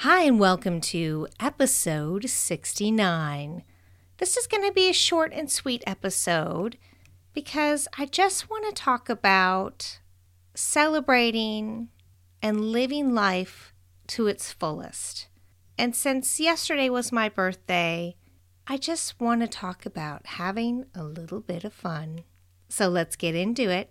Hi, and welcome to episode 69. This is going to be a short and sweet episode because I just want to talk about celebrating and living life to its fullest. And since yesterday was my birthday, I just want to talk about having a little bit of fun. So let's get into it.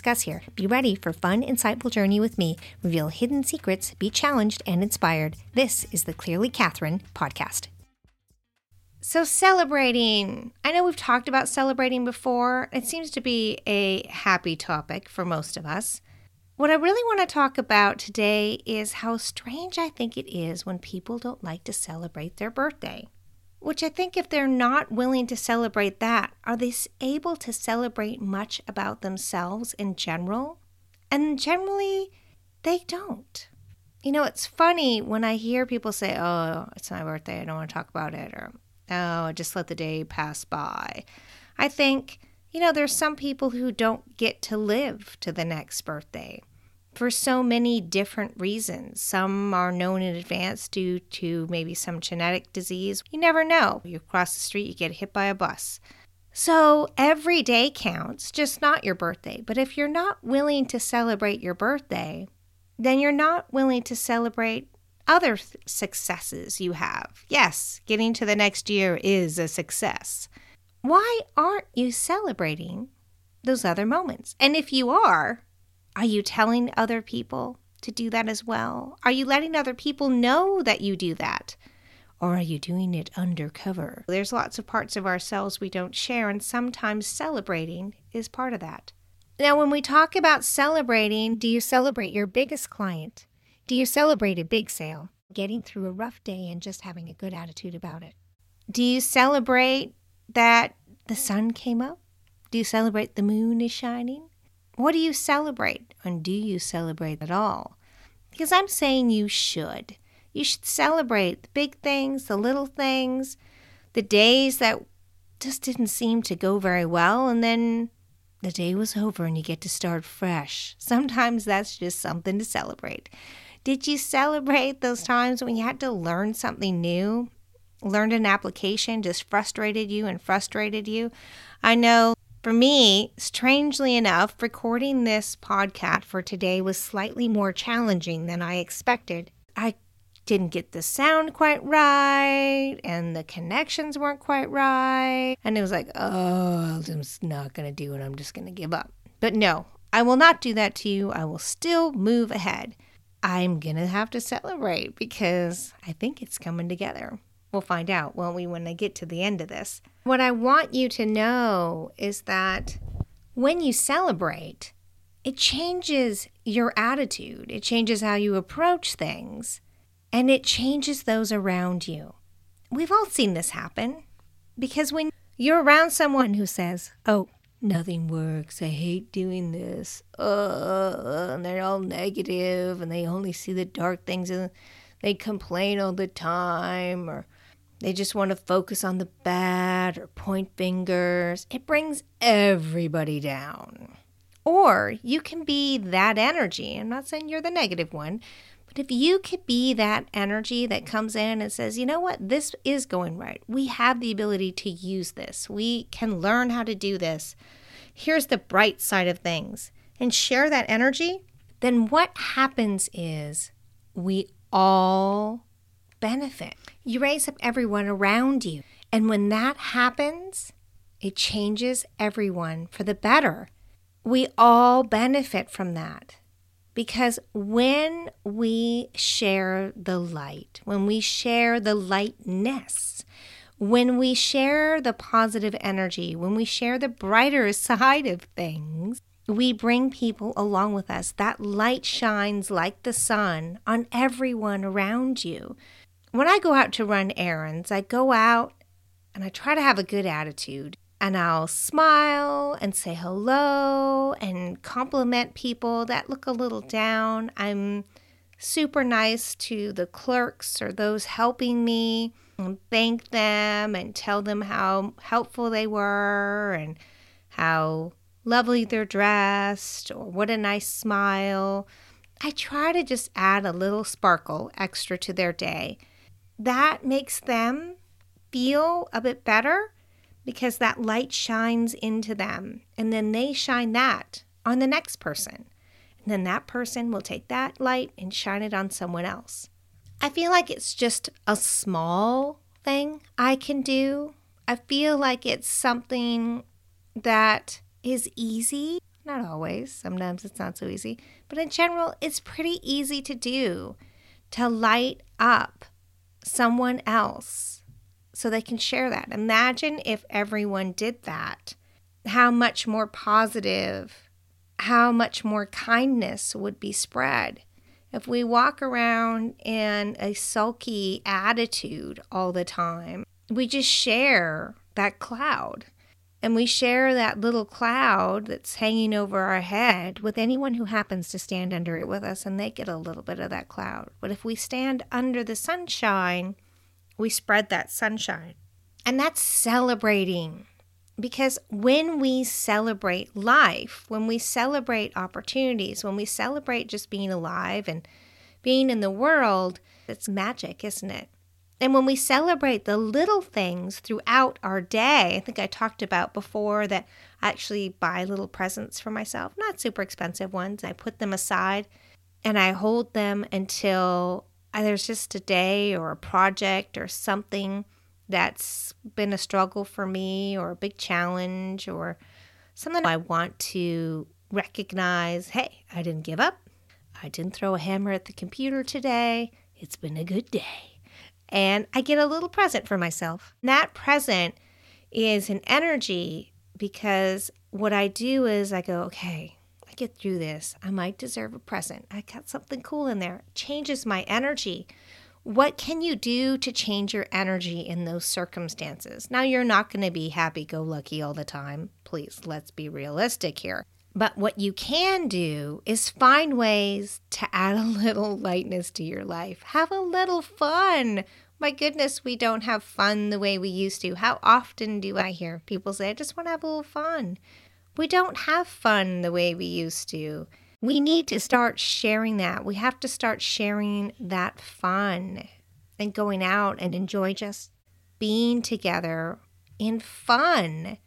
discuss here. Be ready for fun, insightful journey with me. Reveal hidden secrets, be challenged and inspired. This is the Clearly Catherine podcast. So, celebrating. I know we've talked about celebrating before. It seems to be a happy topic for most of us. What I really want to talk about today is how strange I think it is when people don't like to celebrate their birthday. Which I think if they're not willing to celebrate that, are they able to celebrate much about themselves in general? And generally, they don't. You know, it's funny when I hear people say, oh, it's my birthday, I don't want to talk about it, or oh, just let the day pass by. I think, you know, there's some people who don't get to live to the next birthday for so many different reasons. Some are known in advance due to maybe some genetic disease. You never know. You cross the street, you get hit by a bus. So every day counts, just not your birthday. But if you're not willing to celebrate your birthday, then you're not willing to celebrate other th- successes you have. Yes, getting to the next year is a success. Why aren't you celebrating those other moments? And if you are, are you telling other people to do that as well? Are you letting other people know that you do that? Or are you doing it undercover? There's lots of parts of ourselves we don't share, and sometimes celebrating is part of that. Now, when we talk about celebrating, do you celebrate your biggest client? Do you celebrate a big sale? Getting through a rough day and just having a good attitude about it? Do you celebrate that the sun came up? Do you celebrate the moon is shining? What do you celebrate? And do you celebrate at all? Because I'm saying you should. You should celebrate the big things, the little things, the days that just didn't seem to go very well, and then the day was over and you get to start fresh. Sometimes that's just something to celebrate. Did you celebrate those times when you had to learn something new? Learned an application just frustrated you and frustrated you? I know for me, strangely enough, recording this podcast for today was slightly more challenging than I expected. I didn't get the sound quite right, and the connections weren't quite right. And it was like, oh, I'm just not going to do it. I'm just going to give up. But no, I will not do that to you. I will still move ahead. I'm going to have to celebrate because I think it's coming together. We'll find out, won't we, when I get to the end of this? What I want you to know is that when you celebrate, it changes your attitude, it changes how you approach things, and it changes those around you. We've all seen this happen because when you're around someone who says, Oh, nothing works, I hate doing this, uh, and they're all negative and they only see the dark things and they complain all the time, or they just want to focus on the bad or point fingers. It brings everybody down. Or you can be that energy. I'm not saying you're the negative one, but if you could be that energy that comes in and says, you know what, this is going right. We have the ability to use this. We can learn how to do this. Here's the bright side of things. And share that energy, then what happens is we all benefit. You raise up everyone around you. And when that happens, it changes everyone for the better. We all benefit from that. Because when we share the light, when we share the lightness, when we share the positive energy, when we share the brighter side of things, we bring people along with us. That light shines like the sun on everyone around you. When I go out to run errands, I go out and I try to have a good attitude. And I'll smile and say hello and compliment people that look a little down. I'm super nice to the clerks or those helping me and thank them and tell them how helpful they were and how lovely they're dressed or what a nice smile. I try to just add a little sparkle extra to their day. That makes them feel a bit better because that light shines into them and then they shine that on the next person. And then that person will take that light and shine it on someone else. I feel like it's just a small thing I can do. I feel like it's something that is easy. Not always, sometimes it's not so easy, but in general, it's pretty easy to do to light up someone else so they can share that. Imagine if everyone did that, how much more positive, how much more kindness would be spread. If we walk around in a sulky attitude all the time, we just share that cloud and we share that little cloud that's hanging over our head with anyone who happens to stand under it with us, and they get a little bit of that cloud. But if we stand under the sunshine, we spread that sunshine. And that's celebrating. Because when we celebrate life, when we celebrate opportunities, when we celebrate just being alive and being in the world, it's magic, isn't it? And when we celebrate the little things throughout our day, I think I talked about before that I actually buy little presents for myself, not super expensive ones. I put them aside and I hold them until there's just a day or a project or something that's been a struggle for me or a big challenge or something I want to recognize hey, I didn't give up. I didn't throw a hammer at the computer today. It's been a good day and I get a little present for myself. That present is an energy because what I do is I go, okay, I get through this. I might deserve a present. I got something cool in there. Changes my energy. What can you do to change your energy in those circumstances? Now, you're not going to be happy go lucky all the time. Please, let's be realistic here. But what you can do is find ways to add a little lightness to your life. Have a little fun. My goodness, we don't have fun the way we used to. How often do I hear people say, I just want to have a little fun? We don't have fun the way we used to. We need to start sharing that. We have to start sharing that fun and going out and enjoy just being together in fun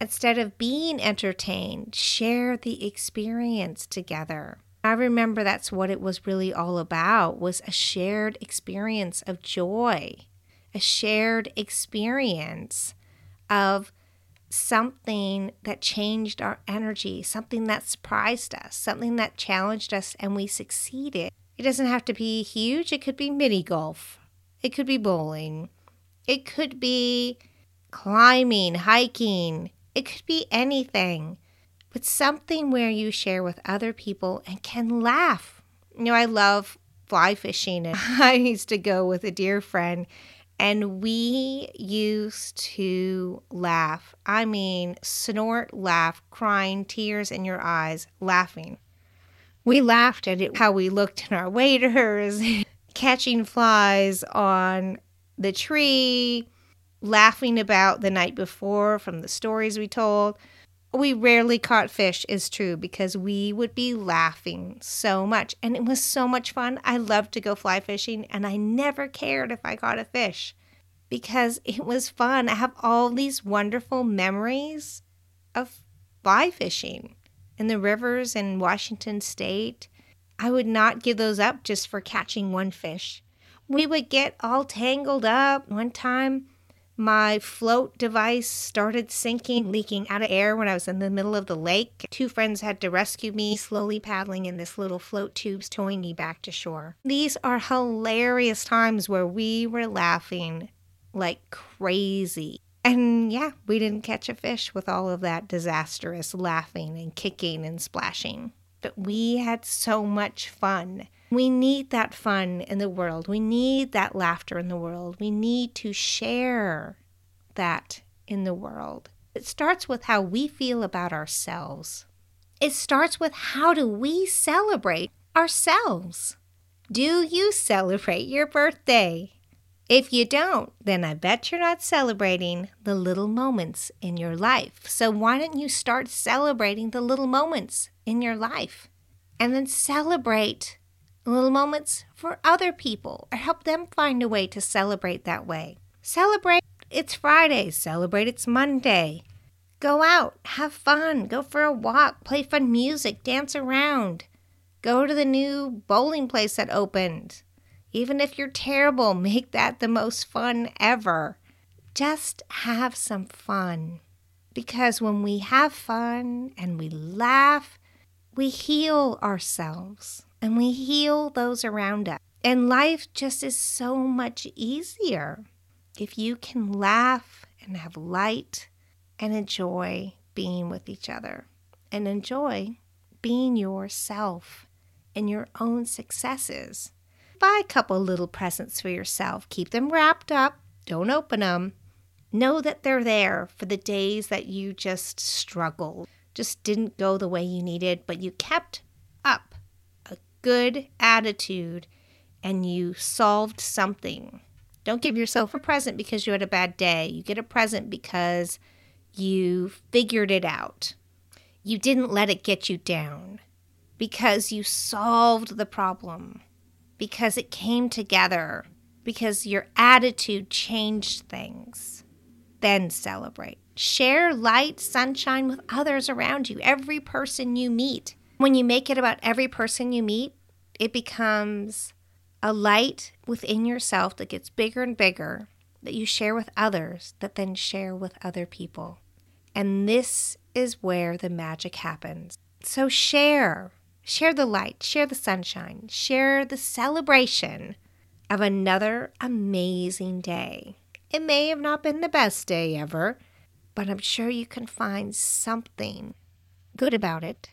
Instead of being entertained, share the experience together. I remember that's what it was really all about was a shared experience of joy, a shared experience of something that changed our energy, something that surprised us, something that challenged us and we succeeded. It doesn't have to be huge, it could be mini golf. It could be bowling. It could be climbing, hiking, it could be anything, but something where you share with other people and can laugh. You know, I love fly fishing, and I used to go with a dear friend, and we used to laugh. I mean, snort, laugh, crying, tears in your eyes, laughing. We laughed at it, how we looked in our waders, catching flies on the tree, laughing about the night before from the stories we told. We rarely caught fish, is true, because we would be laughing so much. And it was so much fun. I loved to go fly fishing, and I never cared if I caught a fish because it was fun. I have all these wonderful memories of fly fishing in the rivers in Washington state. I would not give those up just for catching one fish. We would get all tangled up. One time, my float device started sinking, leaking out of air when I was in the middle of the lake. Two friends had to rescue me, slowly paddling in this little float tubes, towing me back to shore. These are hilarious times where we were laughing like crazy. And yeah, we didn't catch a fish with all of that disastrous laughing and kicking and splashing. But we had so much fun. We need that fun in the world. We need that laughter in the world. We need to share that in the world. It starts with how we feel about ourselves. It starts with how do we celebrate ourselves? Do you celebrate your birthday? If you don't, then I bet you're not celebrating the little moments in your life. So why don't you start celebrating the little moments in your life? And then celebrate little moments for other people or help them find a way to celebrate that way. Celebrate it's Friday, celebrate it's Monday. Go out, have fun, go for a walk, play fun music, dance around. Go to the new bowling place that opened. Even if you're terrible, make that the most fun ever. Just have some fun. Because when we have fun and we laugh, we heal ourselves and we heal those around us. And life just is so much easier if you can laugh and have light and enjoy being with each other and enjoy being yourself and your own successes. Buy a couple little presents for yourself. Keep them wrapped up. Don't open them. Know that they're there for the days that you just struggled, just didn't go the way you needed, but you kept up a good attitude and you solved something. Don't give yourself a present because you had a bad day. You get a present because you figured it out. You didn't let it get you down because you solved the problem because it came together, because your attitude changed things. Then celebrate. Share light, sunshine with others around you, every person you meet. When you make it about every person you meet, it becomes a light within yourself that gets bigger and bigger that you share with others, that then share with other people. And this is where the magic happens. So share, Share the light, share the sunshine, share the celebration of another amazing day. It may have not been the best day ever, but I'm sure you can find something good about it.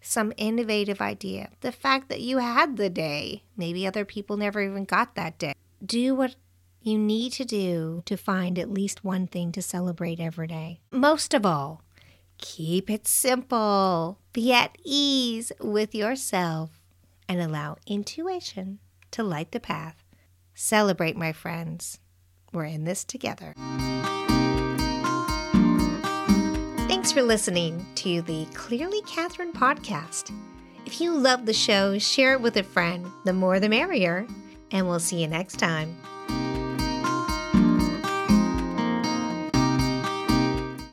Some innovative idea. The fact that you had the day. Maybe other people never even got that day. Do what you need to do to find at least one thing to celebrate every day. Most of all, Keep it simple. Be at ease with yourself and allow intuition to light the path. Celebrate, my friends. We're in this together. Thanks for listening to the Clearly Catherine podcast. If you love the show, share it with a friend. The more the merrier. And we'll see you next time.